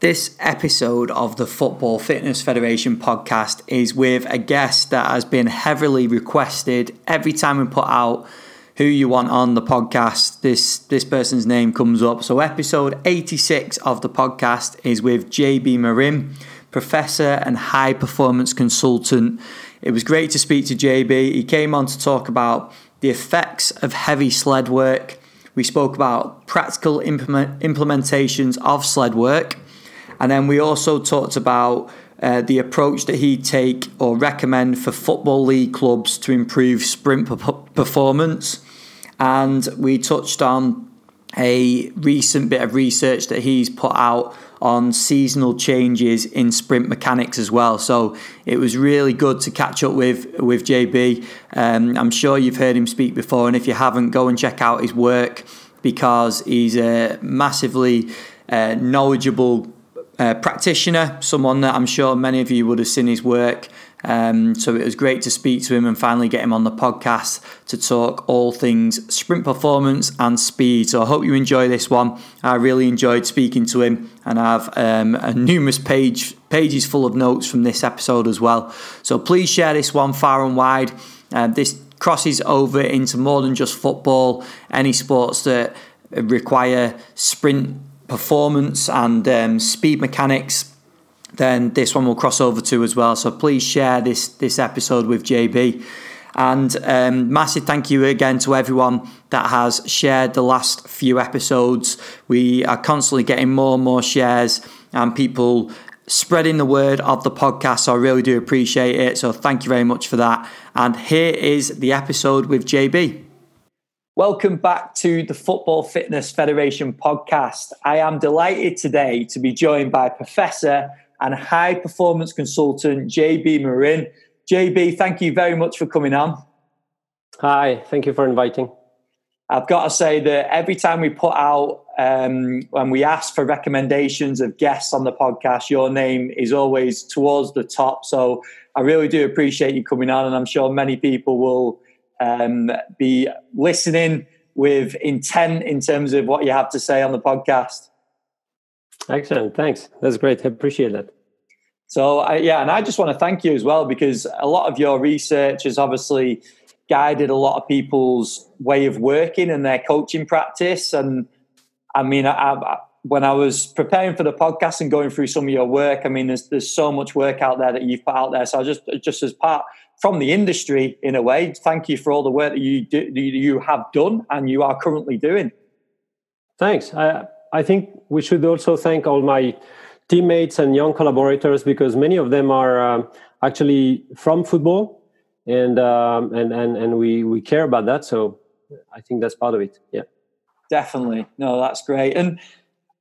This episode of the Football Fitness Federation podcast is with a guest that has been heavily requested. Every time we put out who you want on the podcast, this this person's name comes up. So episode 86 of the podcast is with JB Morin, professor and high performance consultant. It was great to speak to JB. He came on to talk about the effects of heavy sled work. We spoke about practical implement, implementations of sled work and then we also talked about uh, the approach that he'd take or recommend for Football League clubs to improve sprint performance. And we touched on a recent bit of research that he's put out on seasonal changes in sprint mechanics as well. So it was really good to catch up with with JB. Um, I'm sure you've heard him speak before, and if you haven't, go and check out his work because he's a massively uh, knowledgeable practitioner, someone that I'm sure many of you would have seen his work. Um, so it was great to speak to him and finally get him on the podcast to talk all things sprint performance and speed. So I hope you enjoy this one. I really enjoyed speaking to him and I have um, a numerous page pages full of notes from this episode as well. So please share this one far and wide. Uh, this crosses over into more than just football, any sports that require sprint performance and um, speed mechanics, then this one will cross over to as well. So please share this this episode with JB. And um, massive thank you again to everyone that has shared the last few episodes. We are constantly getting more and more shares and people spreading the word of the podcast. So I really do appreciate it. So thank you very much for that. And here is the episode with JB. Welcome back to the Football Fitness Federation podcast. I am delighted today to be joined by Professor and High Performance Consultant JB Morin. JB, thank you very much for coming on. Hi, thank you for inviting. I've got to say that every time we put out, um, when we ask for recommendations of guests on the podcast, your name is always towards the top. So I really do appreciate you coming on, and I'm sure many people will um, be listening with intent in terms of what you have to say on the podcast. Excellent. Thanks. That's great. I appreciate that. So, yeah, and I just want to thank you as well because a lot of your research has obviously guided a lot of people's way of working and their coaching practice. And I mean, I, I, when I was preparing for the podcast and going through some of your work, I mean, there's there's so much work out there that you've put out there. So I just just as part from the industry in a way. Thank you for all the work that you do, you have done and you are currently doing. Thanks. I I think we should also thank all my teammates and young collaborators because many of them are um, actually from football, and um, and and and we we care about that. So I think that's part of it. Yeah. Definitely. No, that's great. And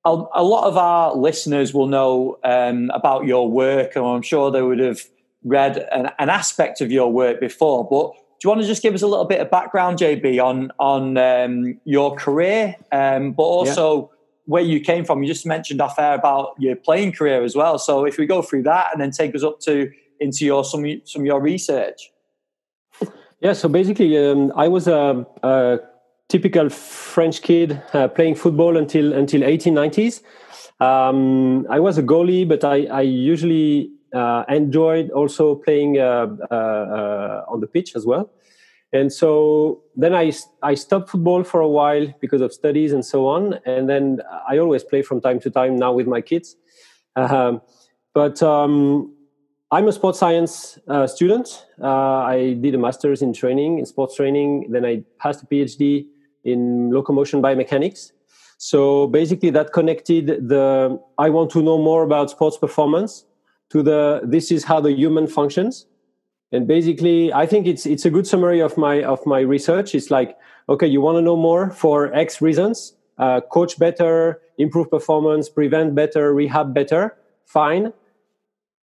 a, a lot of our listeners will know um, about your work, and I'm sure they would have read an, an, aspect of your work before, but do you want to just give us a little bit of background, JB, on on um, your career, um, but also yeah. where you came from? You just mentioned off air about your playing career as well. So if we go through that and then take us up to into your some some of your research. Yeah. So basically, um, I was a, a, typical French kid uh, playing football until until 1890s. Um, I was a goalie, but I, I usually uh, enjoyed also playing uh, uh, uh, on the pitch as well. And so then I, I stopped football for a while because of studies and so on. And then I always play from time to time now with my kids. Um, but um, I'm a sports science uh, student. Uh, I did a master's in training, in sports training. Then I passed a PhD in locomotion biomechanics. So basically, that connected the I want to know more about sports performance to the this is how the human functions. And basically i think it's it's a good summary of my of my research. It's like okay you want to know more for x reasons uh, coach better improve performance prevent better rehab better fine.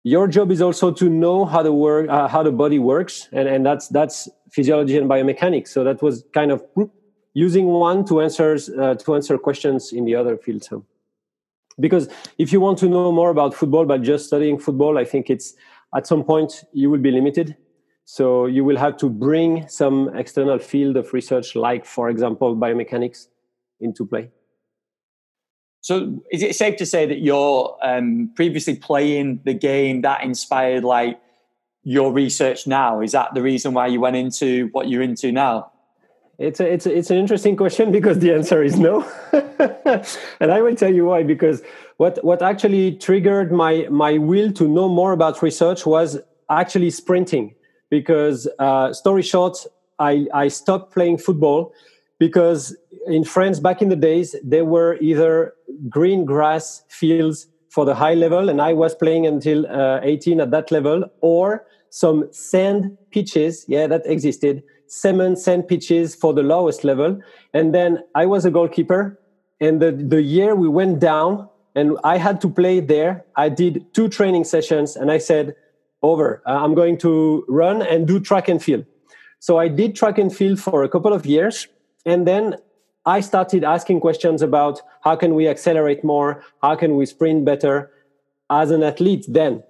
Your job is also to know how the work uh, how the body works and and that's that's physiology and biomechanics. So that was kind of using one to answer uh, to answer questions in the other field so because if you want to know more about football by just studying football i think it's at some point you will be limited so you will have to bring some external field of research like for example biomechanics into play So, is it safe to say that you're um, previously playing the game that inspired like your research now? Is that the reason why you went into what you're into now? It's a, it's a, it's an interesting question because the answer is no, and I will tell you why. Because what what actually triggered my my will to know more about research was actually sprinting. Because uh, story short, I I stopped playing football because in France back in the days there were either green grass fields for the high level, and I was playing until uh, 18 at that level, or some sand pitches. Yeah, that existed. Cement sand pitches for the lowest level. And then I was a goalkeeper. And the, the year we went down and I had to play there, I did two training sessions and I said, over, uh, I'm going to run and do track and field. So I did track and field for a couple of years. And then I started asking questions about how can we accelerate more? How can we sprint better as an athlete then?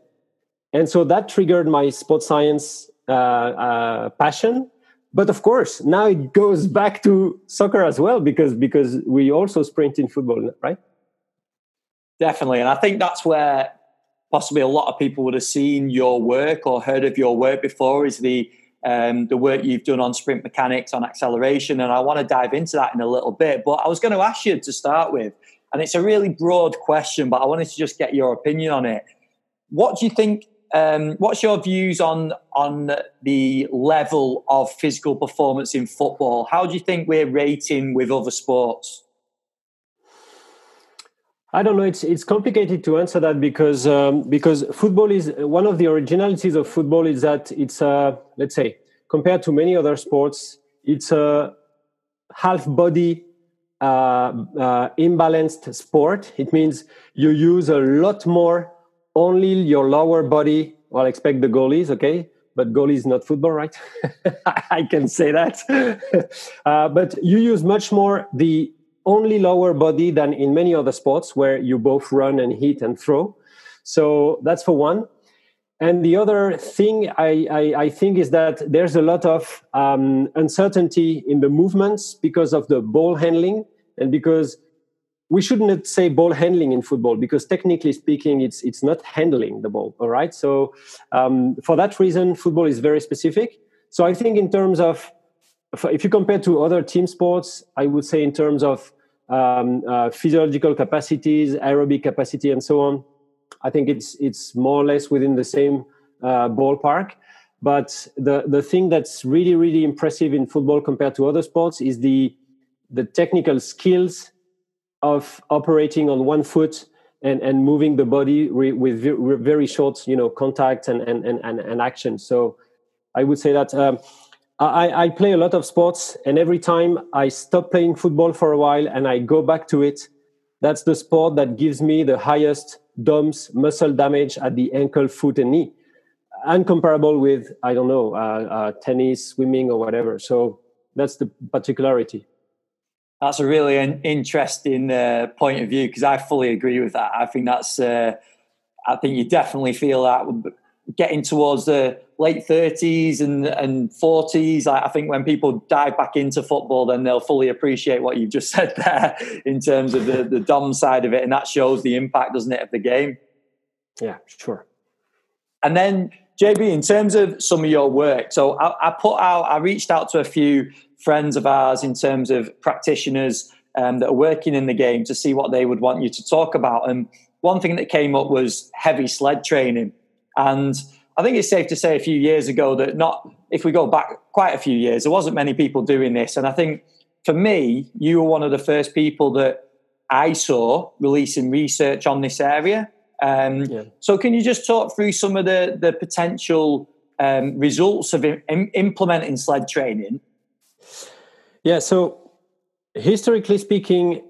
And so that triggered my sports science uh, uh, passion. But of course, now it goes back to soccer as well because because we also sprint in football, right? Definitely, and I think that's where possibly a lot of people would have seen your work or heard of your work before. Is the um, the work you've done on sprint mechanics, on acceleration, and I want to dive into that in a little bit. But I was going to ask you to start with, and it's a really broad question, but I wanted to just get your opinion on it. What do you think um, what's your views on on the level of physical performance in football? How do you think we're rating with other sports? I don't know. It's it's complicated to answer that because um, because football is one of the originalities of football is that it's a let's say compared to many other sports, it's a half body uh, uh, imbalanced sport. It means you use a lot more only your lower body. Well, expect the goalies, okay? But goalie is not football, right? I can say that. uh, but you use much more the only lower body than in many other sports where you both run and hit and throw. So that's for one. And the other thing I, I, I think is that there's a lot of um, uncertainty in the movements because of the ball handling and because we shouldn't say ball handling in football because technically speaking, it's it's not handling the ball. All right. So um, for that reason, football is very specific. So I think in terms of if you compare to other team sports, I would say in terms of um, uh, physiological capacities, aerobic capacity, and so on, I think it's it's more or less within the same uh, ballpark. But the the thing that's really really impressive in football compared to other sports is the the technical skills of operating on one foot and, and moving the body re, with very short, you know, contact and, and, and, and action. So I would say that um, I, I play a lot of sports, and every time I stop playing football for a while and I go back to it, that's the sport that gives me the highest DOMS muscle damage at the ankle, foot, and knee, uncomparable with I don't know uh, uh, tennis, swimming, or whatever. So that's the particularity. That's a really interesting uh, point of view because I fully agree with that. I think that's, uh, I think you definitely feel that getting towards the late 30s and, and 40s. I, I think when people dive back into football, then they'll fully appreciate what you've just said there in terms of the, the DOMS side of it. And that shows the impact, doesn't it, of the game? Yeah, sure. And then, JB, in terms of some of your work, so I, I put out, I reached out to a few friends of ours in terms of practitioners um, that are working in the game to see what they would want you to talk about. And one thing that came up was heavy sled training. And I think it's safe to say a few years ago that not, if we go back quite a few years, there wasn't many people doing this. And I think for me, you were one of the first people that I saw releasing research on this area. Um, yeah. So, can you just talk through some of the the potential um, results of Im- implementing sled training yeah. So historically speaking,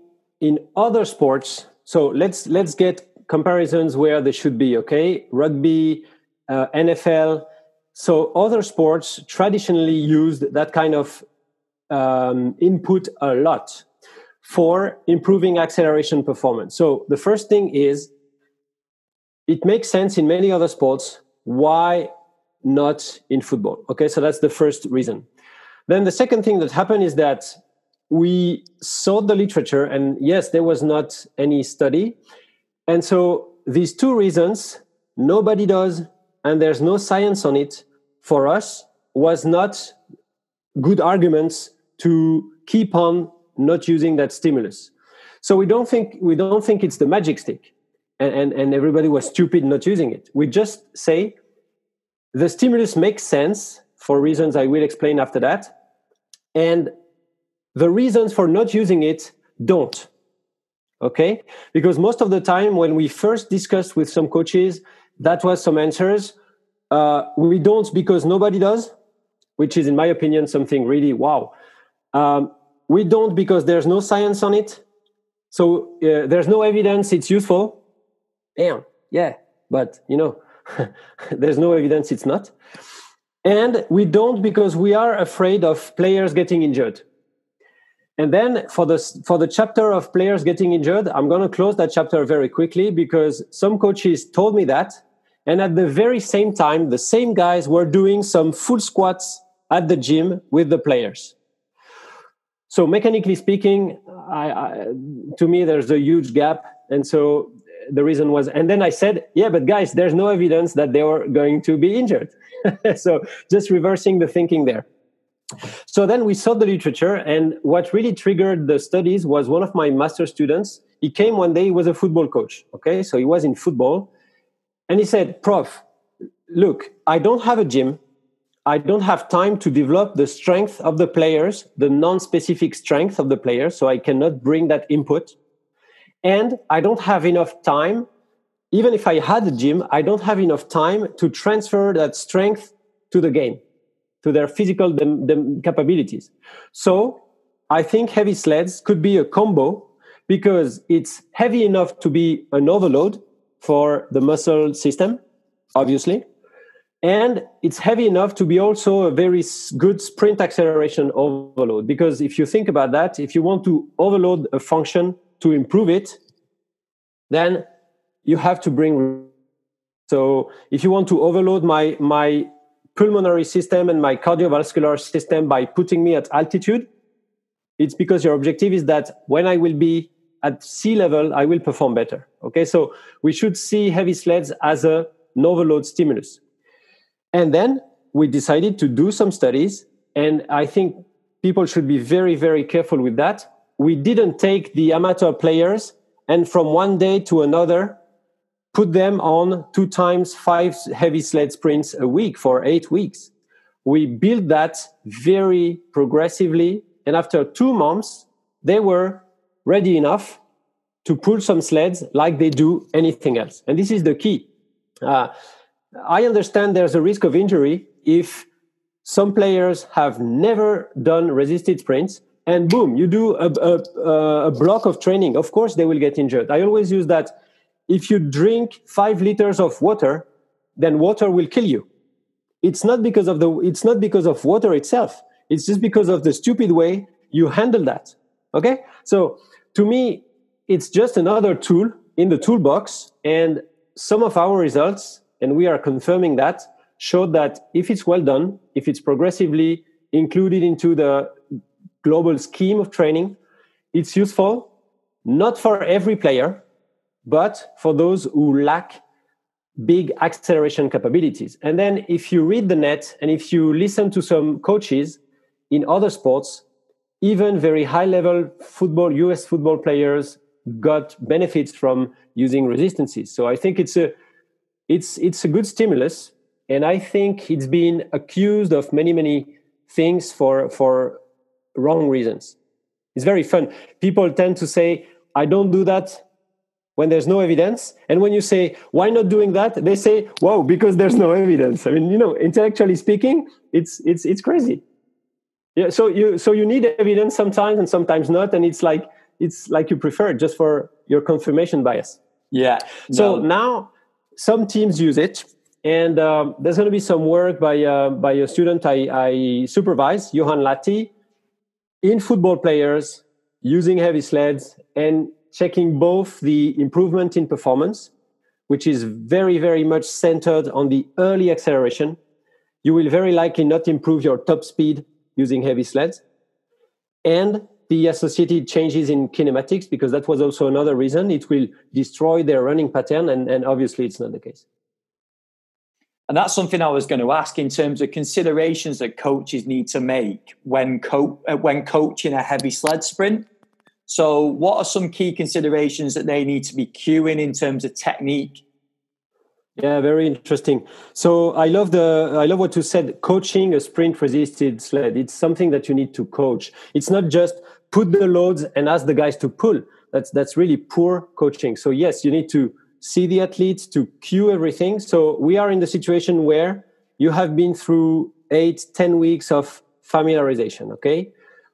in other sports, so let's let's get comparisons where they should be. Okay, rugby, uh, NFL. So other sports traditionally used that kind of um, input a lot for improving acceleration performance. So the first thing is it makes sense in many other sports. Why not in football? Okay, so that's the first reason. Then the second thing that happened is that we saw the literature, and yes, there was not any study. And so these two reasons, nobody does, and there's no science on it, for us, was not good arguments to keep on not using that stimulus. So we don't think we don't think it's the magic stick, and, and, and everybody was stupid not using it. We just say the stimulus makes sense for reasons I will explain after that, and the reasons for not using it don't. Okay? Because most of the time, when we first discussed with some coaches, that was some answers. Uh, we don't because nobody does, which is, in my opinion, something really wow. Um, we don't because there's no science on it. So uh, there's no evidence it's useful. Damn, yeah, but you know, there's no evidence it's not. And we don't because we are afraid of players getting injured. And then for the for the chapter of players getting injured, I'm going to close that chapter very quickly because some coaches told me that, and at the very same time, the same guys were doing some full squats at the gym with the players. So mechanically speaking, I, I, to me there's a huge gap, and so the reason was, and then I said, yeah, but guys, there's no evidence that they were going to be injured. so just reversing the thinking there. So then we saw the literature, and what really triggered the studies was one of my master students. He came one day, he was a football coach. Okay, so he was in football, and he said, Prof, look, I don't have a gym. I don't have time to develop the strength of the players, the non specific strength of the players, so I cannot bring that input. And I don't have enough time, even if I had a gym, I don't have enough time to transfer that strength to the game to their physical dem- dem- capabilities. So I think heavy sleds could be a combo because it's heavy enough to be an overload for the muscle system, obviously. And it's heavy enough to be also a very good sprint acceleration overload. Because if you think about that, if you want to overload a function to improve it, then you have to bring. So if you want to overload my, my pulmonary system and my cardiovascular system by putting me at altitude, it's because your objective is that when I will be at sea level, I will perform better. Okay, so we should see heavy sleds as a overload stimulus. And then we decided to do some studies, and I think people should be very, very careful with that. We didn't take the amateur players and from one day to another put them on two times five heavy sled sprints a week for eight weeks. We built that very progressively. And after two months, they were ready enough to pull some sleds like they do anything else. And this is the key. Uh, I understand there's a risk of injury if some players have never done resisted sprints and boom, you do a, a, a block of training. Of course, they will get injured. I always use that if you drink five liters of water, then water will kill you. It's not because of the, it's not because of water itself. It's just because of the stupid way you handle that. Okay. So to me, it's just another tool in the toolbox. And some of our results, and we are confirming that, showed that if it's well done, if it's progressively included into the global scheme of training, it's useful, not for every player, but for those who lack big acceleration capabilities. And then if you read the net and if you listen to some coaches in other sports, even very high level football, US football players got benefits from using resistances. So I think it's a, it's, it's a good stimulus. And I think it's been accused of many, many things for, for wrong reasons. It's very fun. People tend to say, I don't do that when there's no evidence. And when you say, why not doing that? They say, whoa, because there's no evidence. I mean, you know, intellectually speaking, it's, it's, it's crazy. Yeah. So you, so you need evidence sometimes and sometimes not. And it's like, it's like you prefer it just for your confirmation bias. Yeah. So no. now some teams use it. And um, there's going to be some work by, uh, by a student I, I supervise, Johan Lahti, in football players using heavy sleds and checking both the improvement in performance, which is very, very much centered on the early acceleration. You will very likely not improve your top speed using heavy sleds. And the associated changes in kinematics because that was also another reason it will destroy their running pattern and, and obviously it's not the case and that's something I was going to ask in terms of considerations that coaches need to make when co- uh, when coaching a heavy sled sprint. So, what are some key considerations that they need to be cueing in terms of technique? Yeah, very interesting. So, I love the I love what you said. Coaching a sprint resisted sled. It's something that you need to coach. It's not just put the loads and ask the guys to pull. That's that's really poor coaching. So, yes, you need to see the athletes, to cue everything. So we are in the situation where you have been through eight, ten weeks of familiarization. Okay.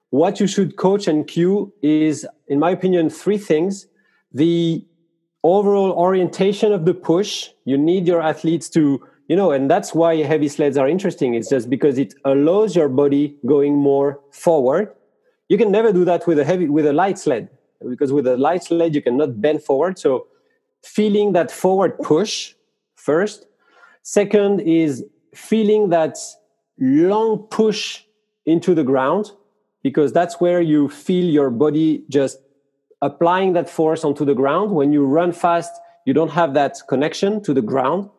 What you should coach and cue is, in my opinion, three things. The overall orientation of the push. You need your athletes to, you know, and that's why heavy sleds are interesting. It's just because it allows your body going more forward. You can never do that with a heavy, with a light sled, because with a light sled, you cannot bend forward. So feeling that forward push first. Second is feeling that long push into the ground because that's where you feel your body just applying that force onto the ground. When you run fast, you don't have that connection to the ground.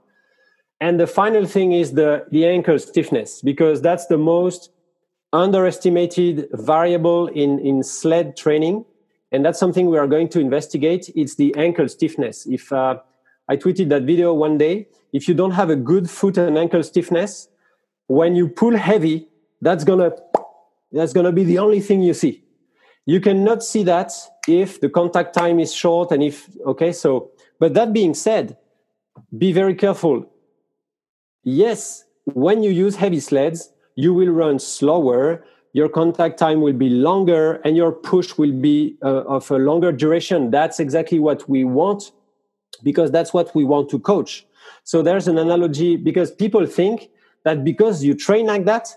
And the final thing is the, the ankle stiffness because that's the most underestimated variable in, in sled training and that's something we are going to investigate. It's the ankle stiffness. If uh, I tweeted that video one day, if you don't have a good foot and ankle stiffness, when you pull heavy, that's gonna that's gonna be the only thing you see. You cannot see that if the contact time is short and if okay. So, but that being said, be very careful. Yes, when you use heavy sleds, you will run slower your contact time will be longer and your push will be uh, of a longer duration. That's exactly what we want because that's what we want to coach. So there's an analogy because people think that because you train like that,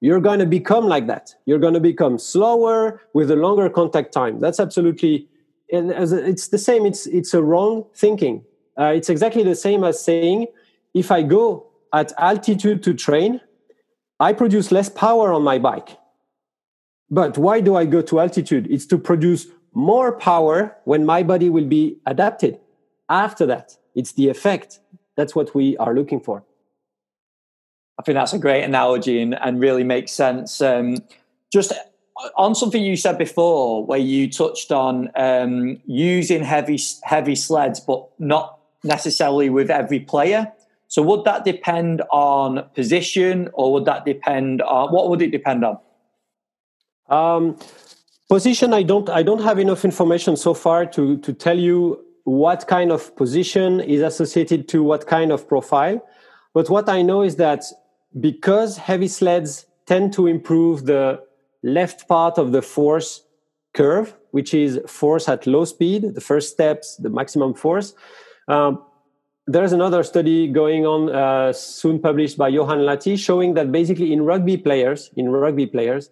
you're going to become like that. You're going to become slower with a longer contact time. That's absolutely, and it's the same. It's it's a wrong thinking. Uh, it's exactly the same as saying, if I go at altitude to train, I produce less power on my bike. But why do I go to altitude? It's to produce more power when my body will be adapted. After that, it's the effect. That's what we are looking for. I think that's a great analogy and, and really makes sense. Um, just on something you said before, where you touched on um, using heavy heavy sleds, but not necessarily with every player. So would that depend on position, or would that depend on what would it depend on? Um, position, I don't, I don't have enough information so far to to tell you what kind of position is associated to what kind of profile. But what I know is that because heavy sleds tend to improve the left part of the force curve, which is force at low speed, the first steps, the maximum force. Um, there's another study going on uh, soon published by Johan Lahti showing that basically in rugby players, in rugby players,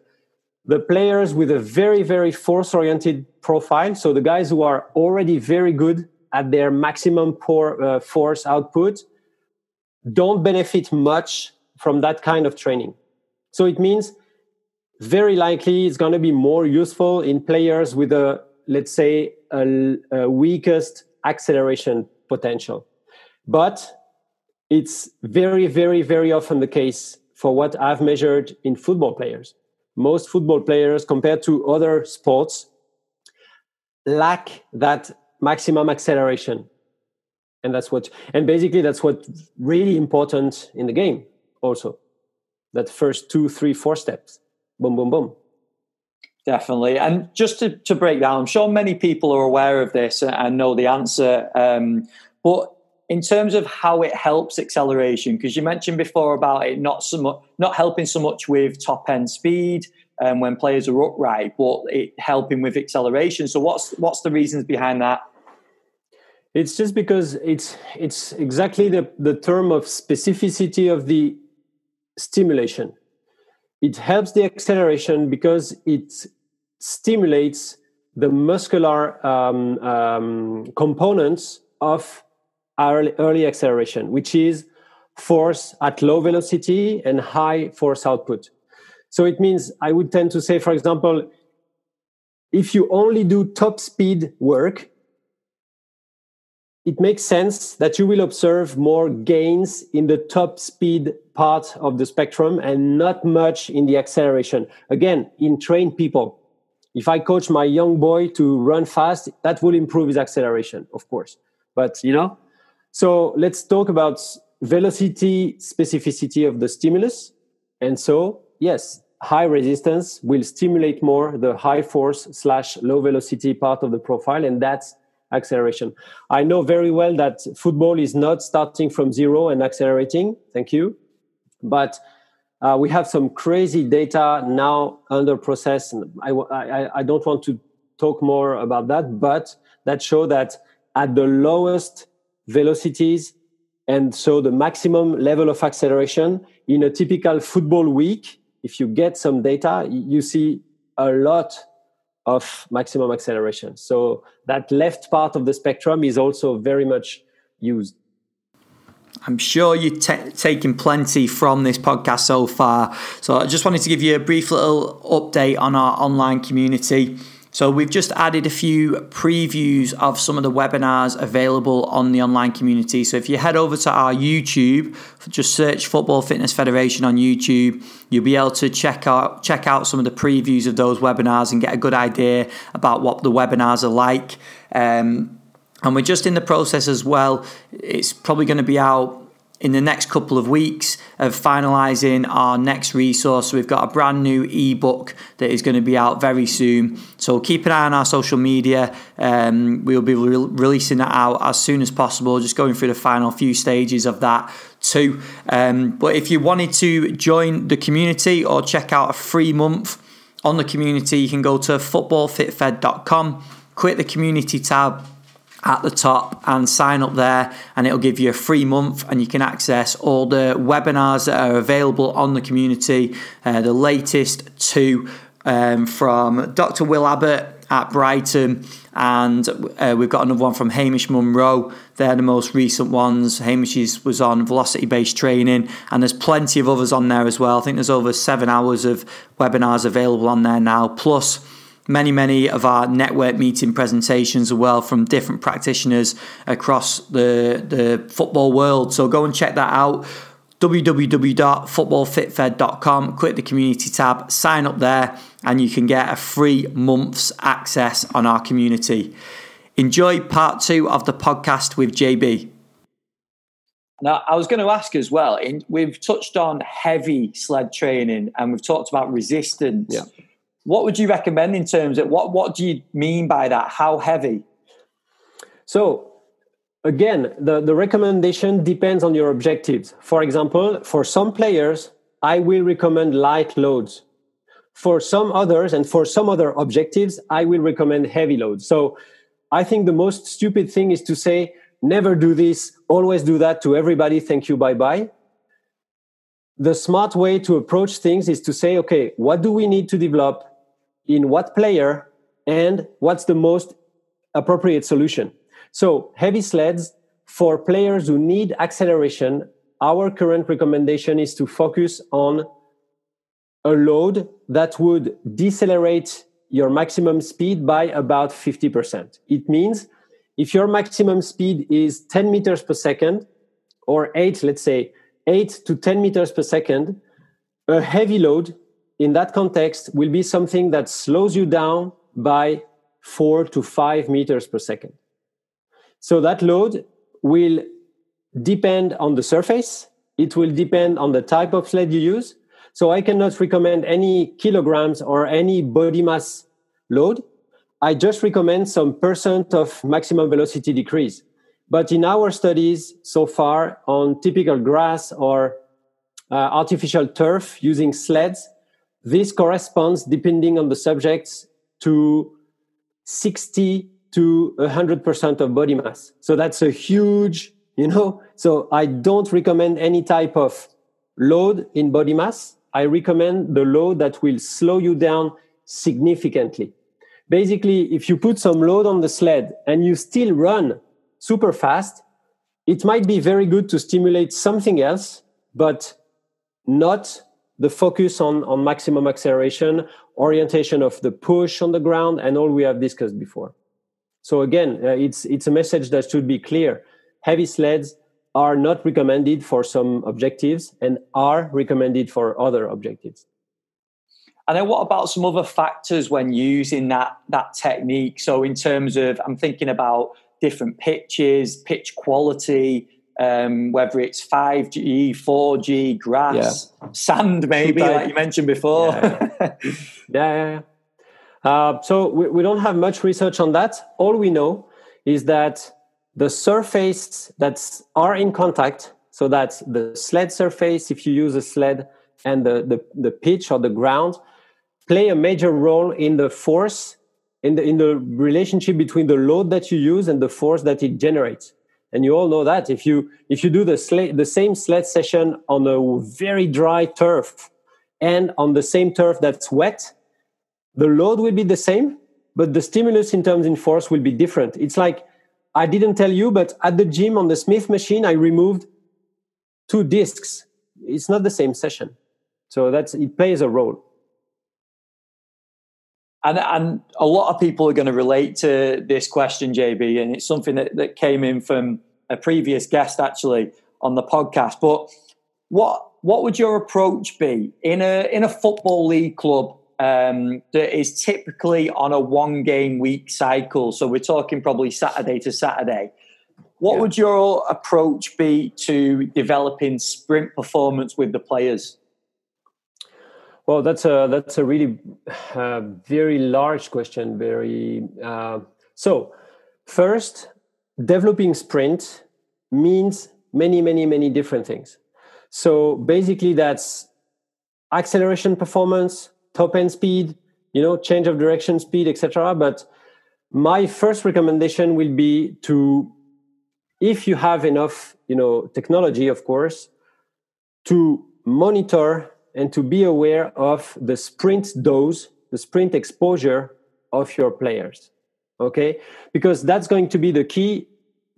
the players with a very, very force oriented profile, so the guys who are already very good at their maximum pour, uh, force output, don't benefit much from that kind of training. So it means very likely it's going to be more useful in players with a, let's say, a, a weakest acceleration potential. But it's very, very, very often the case for what I've measured in football players. Most football players, compared to other sports, lack that maximum acceleration. And that's what, and basically, that's what's really important in the game, also. That first two, three, four steps. Boom, boom, boom. Definitely. And just to, to break down, I'm sure many people are aware of this and know the answer. Um, but in terms of how it helps acceleration, because you mentioned before about it not so much not helping so much with top end speed um, when players are upright, but it helping with acceleration. So what's what's the reasons behind that? It's just because it's it's exactly the, the term of specificity of the stimulation. It helps the acceleration because it stimulates the muscular um, um, components of early, early acceleration, which is force at low velocity and high force output. So it means I would tend to say, for example, if you only do top speed work, it makes sense that you will observe more gains in the top speed part of the spectrum and not much in the acceleration. Again, in trained people, if I coach my young boy to run fast, that will improve his acceleration, of course. But, you know, so let's talk about velocity specificity of the stimulus. And so, yes, high resistance will stimulate more the high force slash low velocity part of the profile. And that's acceleration. I know very well that football is not starting from zero and accelerating. Thank you. But uh, we have some crazy data now under process. I, I, I don't want to talk more about that, but that show that at the lowest velocities and so the maximum level of acceleration in a typical football week, if you get some data, you see a lot of maximum acceleration. So that left part of the spectrum is also very much used. I'm sure you're t- taking plenty from this podcast so far. So I just wanted to give you a brief little update on our online community. So we've just added a few previews of some of the webinars available on the online community. So if you head over to our YouTube, just search Football Fitness Federation on YouTube, you'll be able to check out check out some of the previews of those webinars and get a good idea about what the webinars are like. Um, and we're just in the process as well. It's probably going to be out in the next couple of weeks of finalizing our next resource. We've got a brand new ebook that is going to be out very soon. So keep an eye on our social media. Um, we'll be re- releasing that out as soon as possible, just going through the final few stages of that too. Um, but if you wanted to join the community or check out a free month on the community, you can go to footballfitfed.com, click the community tab at the top and sign up there and it'll give you a free month and you can access all the webinars that are available on the community uh, the latest two um, from dr will abbott at brighton and uh, we've got another one from hamish munro. They're the most recent ones. Hamish was on velocity based training and there's plenty of others on there as well. I think there's over seven hours of webinars available on there now plus many, many of our network meeting presentations as well from different practitioners across the, the football world. So go and check that out www.footballfitfed.com. Click the community tab, sign up there, and you can get a free month's access on our community. Enjoy part two of the podcast with JB. Now, I was going to ask as well. In, we've touched on heavy sled training, and we've talked about resistance. Yeah what would you recommend in terms of what what do you mean by that? How heavy? So again, the, the recommendation depends on your objectives. For example, for some players, I will recommend light loads. For some others and for some other objectives, I will recommend heavy loads. So I think the most stupid thing is to say, never do this, always do that to everybody, thank you, bye bye. The smart way to approach things is to say, okay, what do we need to develop? In what player and what's the most appropriate solution. So heavy sleds for players who need acceleration, our current recommendation is to focus on a load that would decelerate your maximum speed by about 50%. It means if your maximum speed is 10 meters per second or eight, let's say eight to 10 meters per second, a heavy load in that context will be something that slows you down by four to five meters per second. So that load will depend on the surface. It will depend on the type of sled you use. So I cannot recommend any kilograms or any body mass load. I just recommend some percent of maximum velocity decrease. But in our studies so far on typical grass or uh, artificial turf using sleds, this corresponds, depending on the subjects, to 60 to 100% of body mass. So that's a huge, you know. So I don't recommend any type of load in body mass. I recommend the load that will slow you down significantly. Basically, if you put some load on the sled and you still run super fast, it might be very good to stimulate something else, but not the focus on, on maximum acceleration orientation of the push on the ground, and all we have discussed before. So again, uh, it's it's a message that should be clear. Heavy sleds are not recommended for some objectives and are recommended for other objectives. And then what about some other factors when using that that technique? So in terms of I'm thinking about different pitches, pitch quality, um, whether it's 5G, 4G, grass, yeah. sand, maybe, like you mentioned before. Yeah, yeah, yeah. yeah. Uh, so we, we don't have much research on that. All we know is that the surface that are in contact, so that the sled surface, if you use a sled, and the, the, the pitch or the ground, play a major role in the force in the in the relationship between the load that you use and the force that it generates and you all know that if you if you do the sled, the same sled session on a very dry turf and on the same turf that's wet the load will be the same but the stimulus in terms in force will be different. It's like i didn't tell you but at the gym on the smith machine i removed two discs. It's not the same session. So that's it plays a role and, and a lot of people are going to relate to this question, JB, and it's something that, that came in from a previous guest actually on the podcast. But what what would your approach be in a in a football league club um, that is typically on a one game week cycle? So we're talking probably Saturday to Saturday. What yeah. would your approach be to developing sprint performance with the players? Well, that's a that's a really uh, very large question. Very uh, so. First, developing sprint means many, many, many different things. So basically, that's acceleration performance, top end speed, you know, change of direction speed, etc. But my first recommendation will be to, if you have enough, you know, technology, of course, to monitor and to be aware of the sprint dose, the sprint exposure of your players. Okay, because that's going to be the key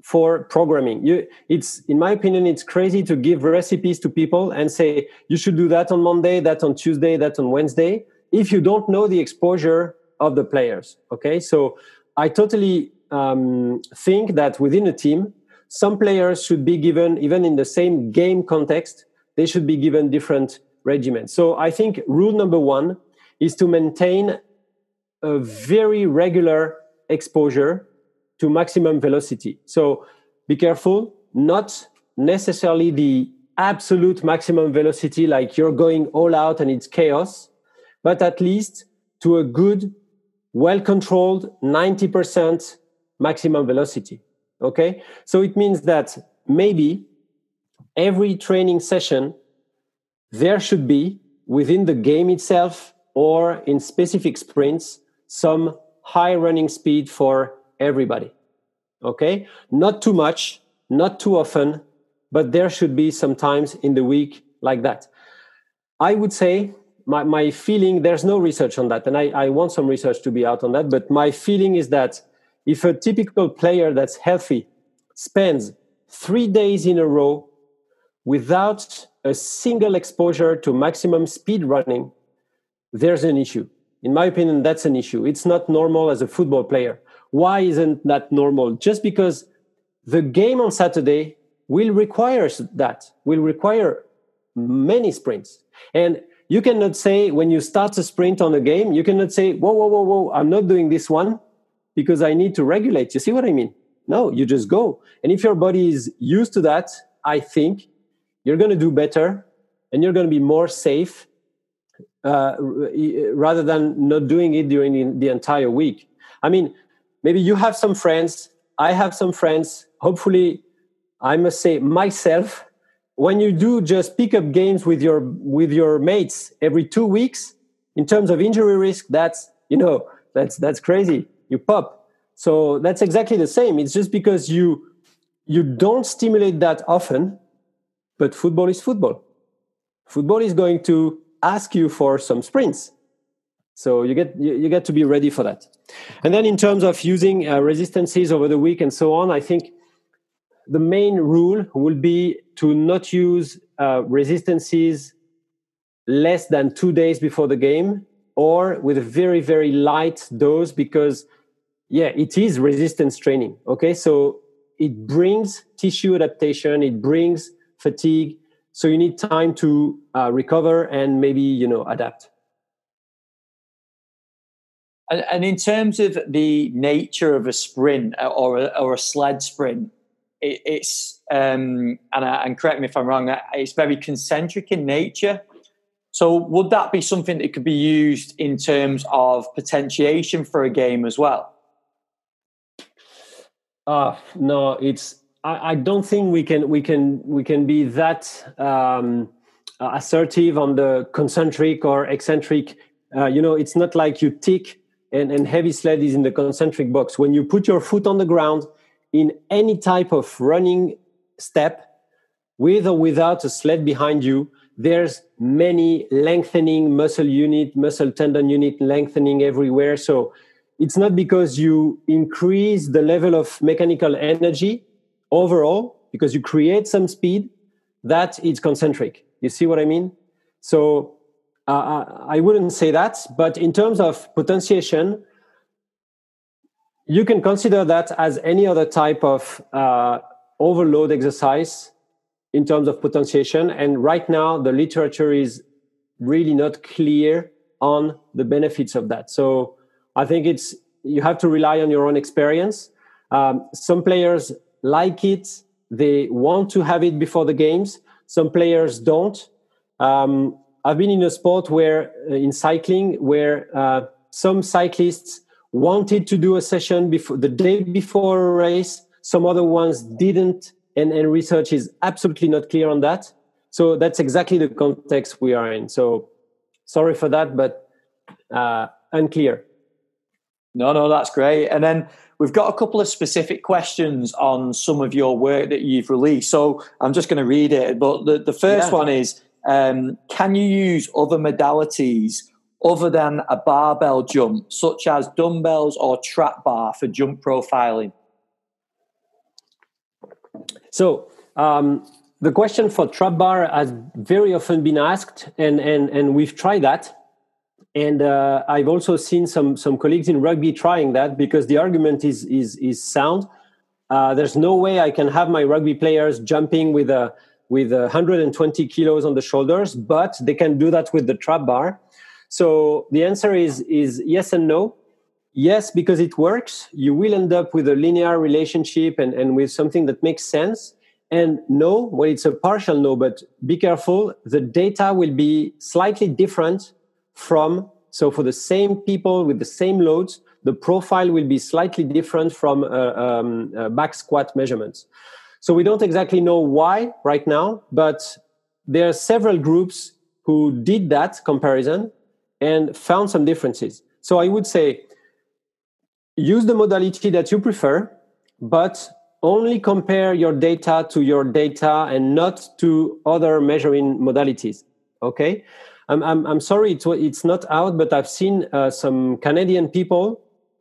for programming. You, it's in my opinion, it's crazy to give recipes to people and say you should do that on Monday, that on Tuesday, that on Wednesday, if you don't know the exposure of the players. Okay, so I totally um, think that within a team, some players should be given, even in the same game context, they should be given different regimen. So I think rule number one is to maintain a very regular exposure to maximum velocity. So be careful, not necessarily the absolute maximum velocity, like you're going all out and it's chaos, but at least to a good, well controlled 90% maximum velocity. Okay. So it means that maybe every training session there should be within the game itself or in specific sprints some high running speed for everybody. Okay? Not too much, not too often, but there should be some times in the week like that. I would say my, my feeling, there's no research on that, and I, I want some research to be out on that, but my feeling is that if a typical player that's healthy spends three days in a row without a single exposure to maximum speed running, there's an issue. In my opinion, that's an issue. It's not normal as a football player. Why isn't that normal? Just because the game on Saturday will require that, will require many sprints. And you cannot say when you start a sprint on a game, you cannot say, whoa, whoa, whoa, whoa, I'm not doing this one because I need to regulate. You see what I mean? No, you just go. And if your body is used to that, I think you're going to do better and you're going to be more safe uh, rather than not doing it during the, entire week. I mean, maybe you have some friends, I have some friends. Hopefully, I must say myself, when you do just pick up games with your with your mates every two weeks, in terms of injury risk, that's you know that's that's crazy. You pop. So that's exactly the same. It's just because you you don't stimulate that often, but football is football. Football is going to ask you for some sprints. So you get you, get to be ready for that. And then in terms of using uh, resistances over the week and so on, I think the main rule will be to not use uh, resistances less than two days before the game or with a very very light dose because yeah it is resistance training okay so it brings tissue adaptation it brings fatigue. So you need time to uh, recover and maybe you know adapt. And, and, in terms of the nature of a sprint uh, or a, or a sled sprint it, it's um, and, and correct me if i'm wrong uh, it's very concentric in nature. So would that be something that could be used in terms of potentiation for a game as well? Uh, no, it's. I, don't think we can we can we can be that um, assertive on the concentric or eccentric. Uh, you know, it's not like you tick and, and heavy sled is in the concentric box. When you put your foot on the ground in any type of running step, with or without a sled behind you, there's many lengthening muscle unit, muscle tendon unit lengthening everywhere. So it's not because you increase the level of mechanical energy overall because you create some speed that is concentric. You see what i mean? So uh, i wouldn't say that but in terms of potentiation you can consider that as any other type of uh, overload exercise in terms of potentiation. And right now the literature is really not clear on the benefits of that. So I think it's you have to rely on your own experience. Um, some players like it; they want to have it before the games. Some players don't. Um, I've been in a sport where, uh, in cycling, where uh, some cyclists wanted to do a session before the day before a race. Some other ones didn't, and, and research is absolutely not clear on that. So that's exactly the context we are in. So sorry for that, but uh, unclear. No, no, that's great. And then we've got a couple of specific questions on some of your work that you've released. So I'm just going to read it. But the, the first yeah. one is um, Can you use other modalities other than a barbell jump, such as dumbbells or trap bar for jump profiling? So, um, the question for trap bar has very often been asked, and, and, and we've tried that and uh, I've also seen some some colleagues in rugby trying that because the argument is is is sound. Uh, there's no way I can have my rugby players jumping with a with 120 kilos on the shoulders, but they can do that with the trap bar. So the answer is is yes and no. Yes, because it works. You will end up with a linear relationship and, and with something that makes sense. And no, well, it's a partial no, but be careful. The data will be slightly different from so for the same people with the same loads the profile will be slightly different from uh, um, uh, back squat measurements. So we don't exactly know why right now but there are several groups who did that comparison and found some differences. So i would say use the modality that you prefer but only compare your data to your data and not to other measuring modalities okay I'm, I'm, I'm sorry, it's, it's not out, but I've seen uh, some Canadian people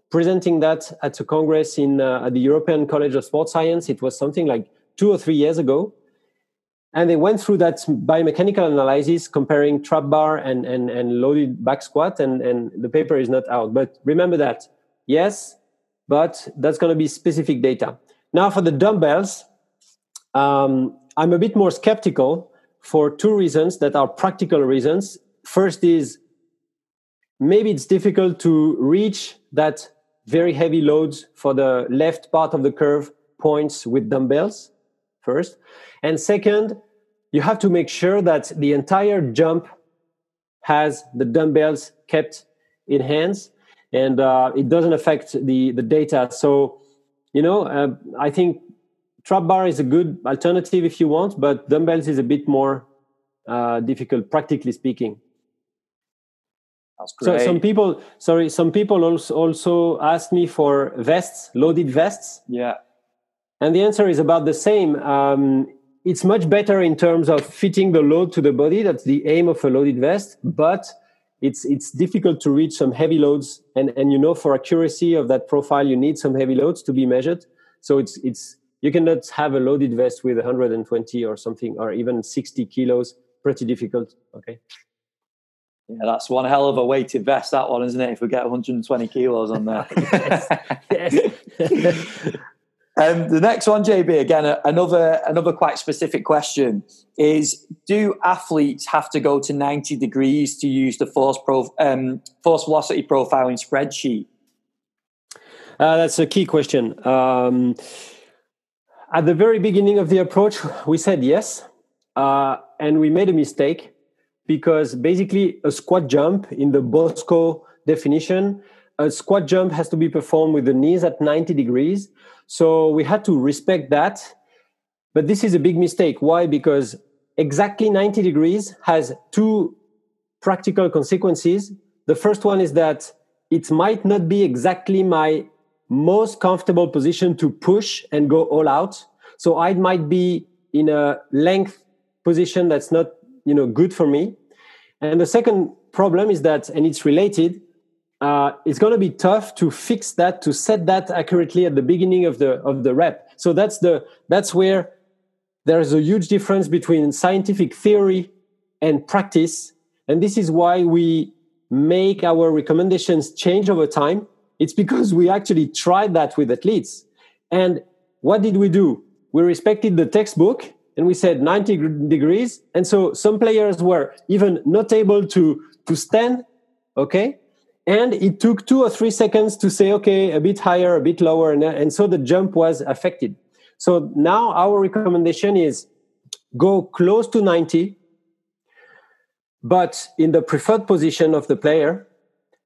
presenting that at a congress in uh, at the European College of Sports Science. It was something like two or three years ago. And they went through that biomechanical analysis comparing trap bar and, and, and loaded back squat, and, and the paper is not out. But remember that, yes, but that's going to be specific data. Now, for the dumbbells, um, I'm a bit more skeptical for two reasons that are practical reasons. First is maybe it's difficult to reach that very heavy loads for the left part of the curve points with dumbbells first. And second, you have to make sure that the entire jump has the dumbbells kept in hands and uh, it doesn't affect the, the data. So, you know, uh, I think trap bar is a good alternative if you want, but dumbbells is a bit more uh, difficult, practically speaking. So some people, sorry, some people also also ask me for vests, loaded vests. Yeah, and the answer is about the same. Um, it's much better in terms of fitting the load to the body. That's the aim of a loaded vest, but it's it's difficult to reach some heavy loads, and and you know for accuracy of that profile, you need some heavy loads to be measured. So it's it's you cannot have a loaded vest with 120 or something or even 60 kilos pretty difficult okay Yeah, that's one hell of a weighted vest, that one, isn't it? If we get 120 kilos on there. Yes. um, the next one, JB, again, another another quite specific question is: Do athletes have to go to 90 degrees to use the force pro, um, force velocity profiling spreadsheet? Uh, that's a key question. Um, at the very beginning of the approach, we said yes, uh, and we made a mistake because basically a squat jump in the Bosco definition, a squat jump has to be performed with the knees at 90 degrees. So we had to respect that. But this is a big mistake. Why? Because exactly 90 degrees has two practical consequences. The first one is that it might not be exactly my most comfortable position to push and go all out. So I might be in a length position that's not you know good for me. And the second problem is that and it's related uh, it's going to be tough to fix that to set that accurately at the beginning of the of the rep. So that's the that's where there's a huge difference between scientific theory and practice. And this is why we make our recommendations change over time it's because we actually tried that with athletes. And what did we do? We respected the textbook and we said 90 degrees. And so some players were even not able to to stand okay? And it took two or three seconds to say okay a bit higher a bit lower and, and so the jump was affected. So now our recommendation is go close to 90 but in the preferred position of the player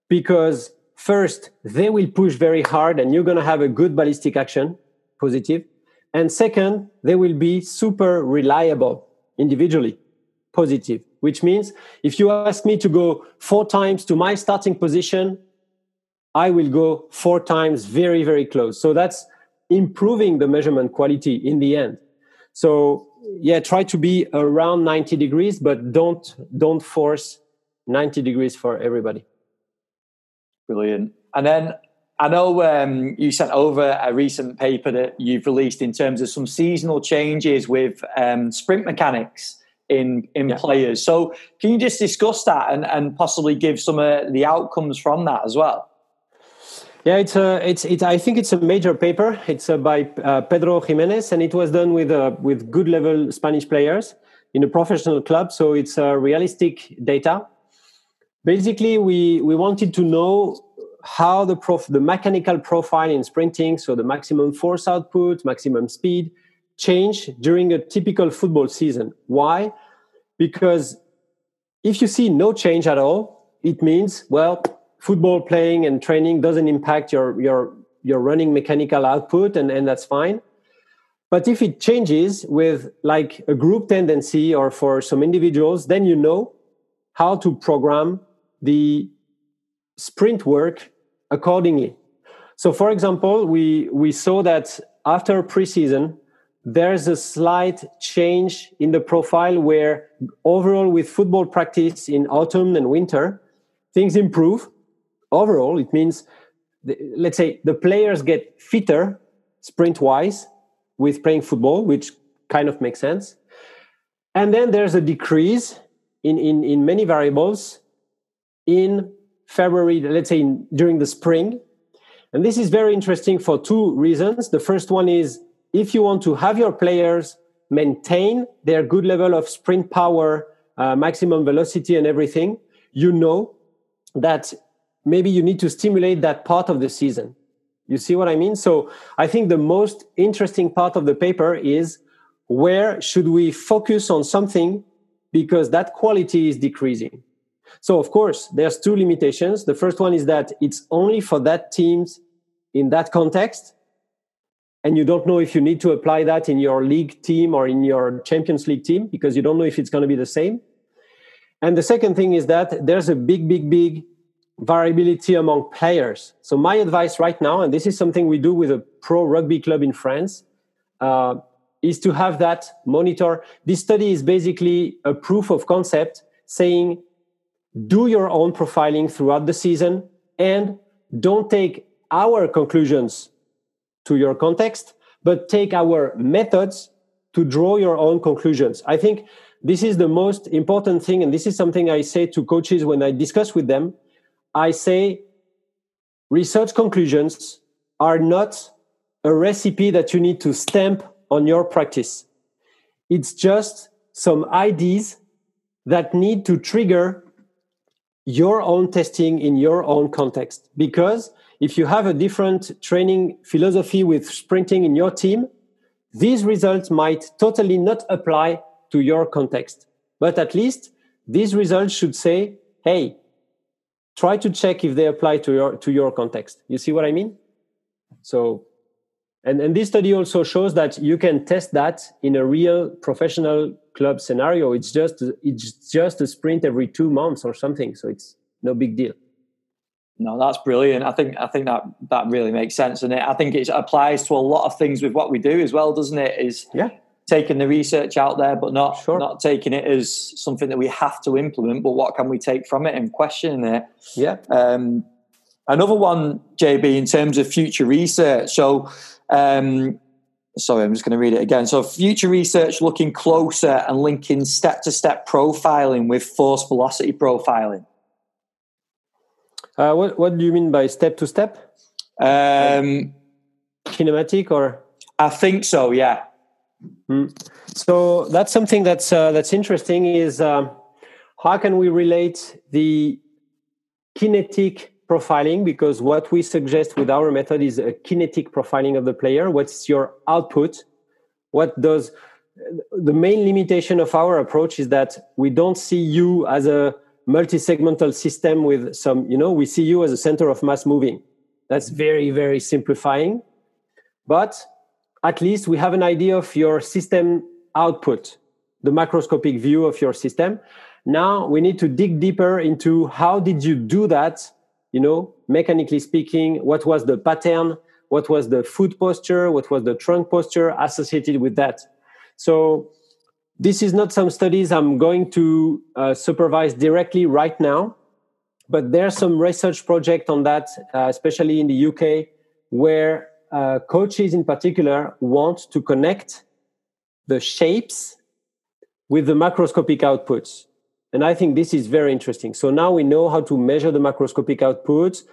because first they will push very hard and you're going to have a good ballistic action positive and second, they will be super reliable individually, positive, which means if you ask me to go four times to my starting position, I will go four times very, very close. So that's improving the measurement quality in the end. So yeah, try to be around 90 degrees, but don't don't force 90 degrees for everybody. Brilliant. And then I know um, you sent over a recent paper that you've released in terms of some seasonal changes with um, sprint mechanics in in yeah. players. So can you just discuss that and, and possibly give some of the outcomes from that as well? Yeah, it's a, it's it. I think it's a major paper. It's uh, by uh, Pedro Jimenez, and it was done with uh, with good level Spanish players in a professional club. So it's uh, realistic data. Basically, we we wanted to know how the prof- the mechanical profile in sprinting, so the maximum force output, maximum speed, change during a typical football season. Why? Because if you see no change at all, it means well, football playing and training doesn't impact your your your running mechanical output, and, and that's fine. But if it changes with like a group tendency or for some individuals, then you know how to program the sprint work accordingly. So, for example, we, we saw that after preseason, there's a slight change in the profile where overall with football practice in autumn and winter, things improve. Overall, it means, the, let's say, the players get fitter sprint wise with playing football, which kind of makes sense. And then there's a decrease in, in, in many variables in February, let's say in, during the spring. And this is very interesting for two reasons. The first one is if you want to have your players maintain their good level of sprint power, uh, maximum velocity, and everything, you know that maybe you need to stimulate that part of the season. You see what I mean? So I think the most interesting part of the paper is where should we focus on something because that quality is decreasing. So of course, there's two limitations. The first one is that it's only for that teams in that context. And you don't know if you need to apply that in your league team or in your Champions League team because you don't know if it's going to be the same. And the second thing is that there's a big, big, big variability among players. So my advice right now, and this is something we do with a pro rugby club in France, uh, is to have that monitor. This study is basically a proof of concept saying do your own profiling throughout the season and don't take our conclusions to your context, but take our methods to draw your own conclusions. I think this is the most important thing, and this is something I say to coaches when I discuss with them. I say, research conclusions are not a recipe that you need to stamp on your practice. It's just some ideas that need to trigger your own testing in your own context. Because if you have a different training philosophy with sprinting in your team, these results might totally not apply to your context. But at least these results should say, hey, try to check if they apply to your to your context. You see what I mean? So and, and this study also shows that you can test that in a real professional club scenario. It's just it's just a sprint every two months or something. So it's no big deal. No, that's brilliant. I think I think that that really makes sense, and it, I think it applies to a lot of things with what we do as well, doesn't it? Is yeah, taking the research out there, but not sure. not taking it as something that we have to implement. But what can we take from it and questioning it? Yeah. Um, another one, JB, in terms of future research. So um, sorry, I'm just going to read it again. So, future research looking closer and linking step to step profiling with force velocity profiling. Uh, what, what do you mean by step to step? Um, kinematic or? I think so. Yeah. Mm. So that's something that's uh, that's interesting. Is um, how can we relate the kinetic profiling because what we suggest with our method is a kinetic profiling of the player. What's your output? What does the main limitation of our approach is that we don't see you as a multi-segmental system with some, you know, we see you as a center of mass moving. That's very, very simplifying. But at least we have an idea of your system output, the macroscopic view of your system. Now we need to dig deeper into how did you do that you know, mechanically speaking, what was the pattern, what was the foot posture, what was the trunk posture associated with that. So this is not some studies I'm going to uh, supervise directly right now, but there's some research project on that, uh, especially in the UK, where uh, coaches in particular want to connect the shapes with the macroscopic outputs. And I think this is very interesting. So now we know how to measure the macroscopic output.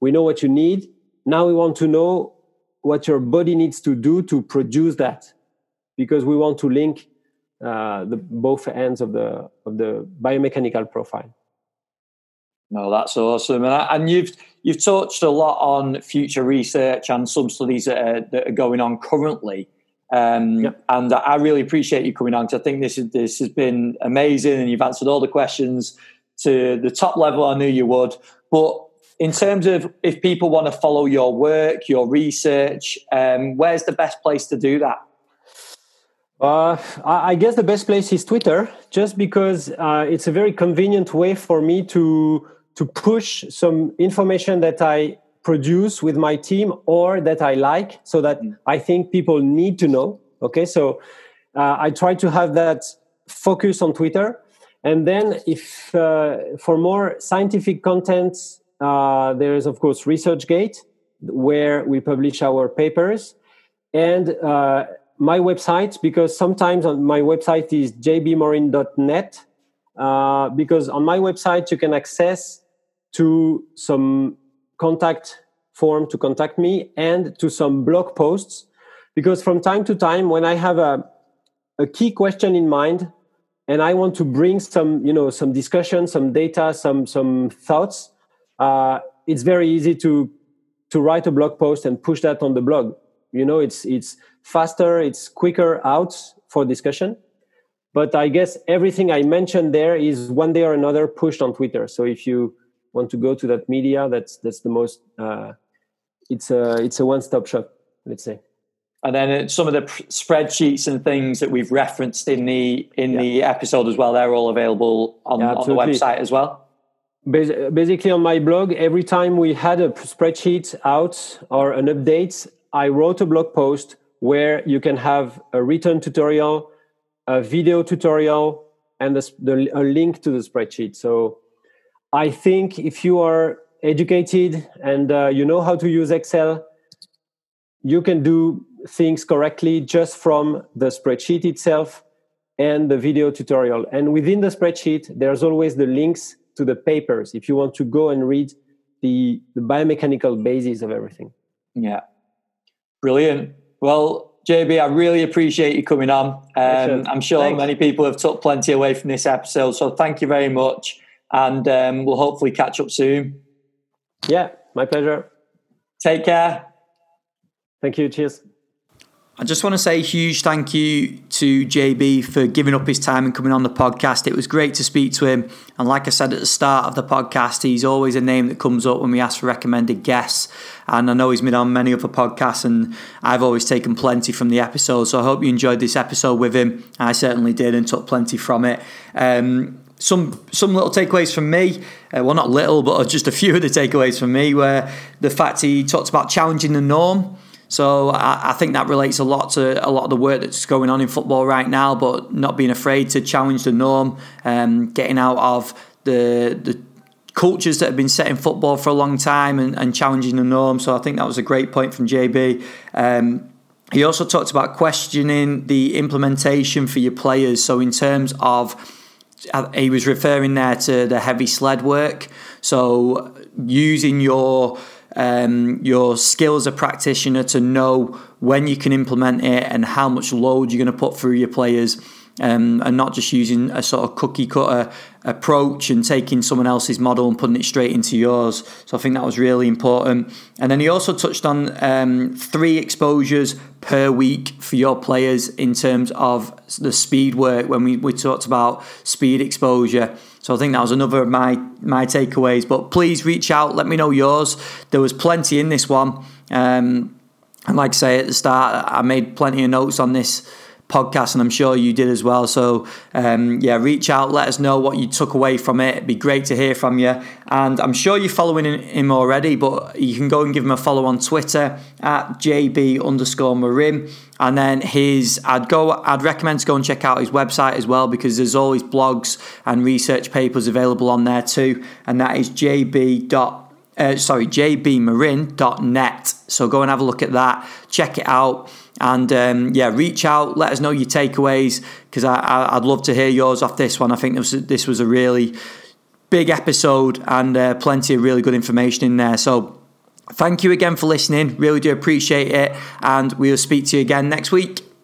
We know what you need. Now we want to know what your body needs to do to produce that, because we want to link uh, the both ends of the of the biomechanical profile. No, that's awesome, and, and you've you've touched a lot on future research and some studies that are, that are going on currently. Um, yep. And I really appreciate you coming on because I think this is, this has been amazing, and you've answered all the questions to the top level. I knew you would, but in terms of if people want to follow your work, your research, um, where's the best place to do that? Uh, I guess the best place is Twitter, just because uh, it's a very convenient way for me to to push some information that I produce with my team or that I like so that mm. I think people need to know. Okay, so uh, I try to have that focus on Twitter. And then, if uh, for more scientific content, uh, there is of course ResearchGate, where we publish our papers, and uh, my website because sometimes on my website is jbmorin.net. Uh, because on my website you can access to some contact form to contact me and to some blog posts because from time to time when i have a, a key question in mind and i want to bring some you know some discussion some data some some thoughts uh, it's very easy to to write a blog post and push that on the blog. You know it's it's faster it's quicker out for discussion. But i guess everything i mentioned there is one day or another pushed on twitter. So if you want to go to that media, that's that's the most. Uh, it's a it's a one stop shop, let's say. And then uh, some of the spreadsheets and things that we've referenced in the in yeah. the episode as well. They're all available on, yeah, on the website as well. Basically, on my blog, every time we had a spreadsheet out or an update, I wrote a blog post where you can have a written tutorial, a video tutorial, and the, the, a link to the spreadsheet. So I think if you are educated and uh, you know how to use Excel, you can do things correctly just from the spreadsheet itself. and the video tutorial. And within the spreadsheet, there's always the links to the papers if you want to go and read the, the biomechanical basis of everything. Yeah. Brilliant. Well, JB, I really appreciate you coming on. Um, I'm sure Thanks. many people have took plenty away from this episode. So thank you very much. And um, we'll hopefully catch up soon. Yeah, my pleasure. Take care. Thank you. Cheers. I just want to say a huge thank you to JB for giving up his time and coming on the podcast. It was great to speak to him. And like I said at the start of the podcast, he's always a name that comes up when we ask for recommended guests. And I know he's been on many other podcasts, and I've always taken plenty from the episode. So I hope you enjoyed this episode with him. I certainly did and took plenty from it. Um, some some little takeaways from me. Uh, well, not little, but just a few of the takeaways from me. Where the fact he talked about challenging the norm. So I, I, think that relates a lot to a lot of the work that's going on in football right now, but not being afraid to challenge the norm, um, getting out of the the cultures that have been set in football for a long time and, and challenging the norm. So I think that was a great point from JB. Um, he also talked about questioning the implementation for your players. So in terms of he was referring there to the heavy sled work. So using your um, your skill as a practitioner to know when you can implement it and how much load you're going to put through your players. Um, and not just using a sort of cookie cutter approach and taking someone else's model and putting it straight into yours. So I think that was really important. And then he also touched on um, three exposures per week for your players in terms of the speed work when we, we talked about speed exposure. So I think that was another of my my takeaways. But please reach out, let me know yours. There was plenty in this one. Um, and like I say at the start, I made plenty of notes on this podcast, and I'm sure you did as well. So, um, yeah, reach out, let us know what you took away from it. It'd be great to hear from you. And I'm sure you're following him already, but you can go and give him a follow on Twitter at JB underscore Morin. And then his, I'd go, I'd recommend to go and check out his website as well because there's always blogs and research papers available on there too. And that is jb. Uh, sorry, jbmorin.net. So go and have a look at that, check it out. And um, yeah, reach out, let us know your takeaways because I, would love to hear yours off this one. I think this was, this was a really big episode and uh, plenty of really good information in there. So thank you again for listening. Really do appreciate it. And we'll speak to you again next week.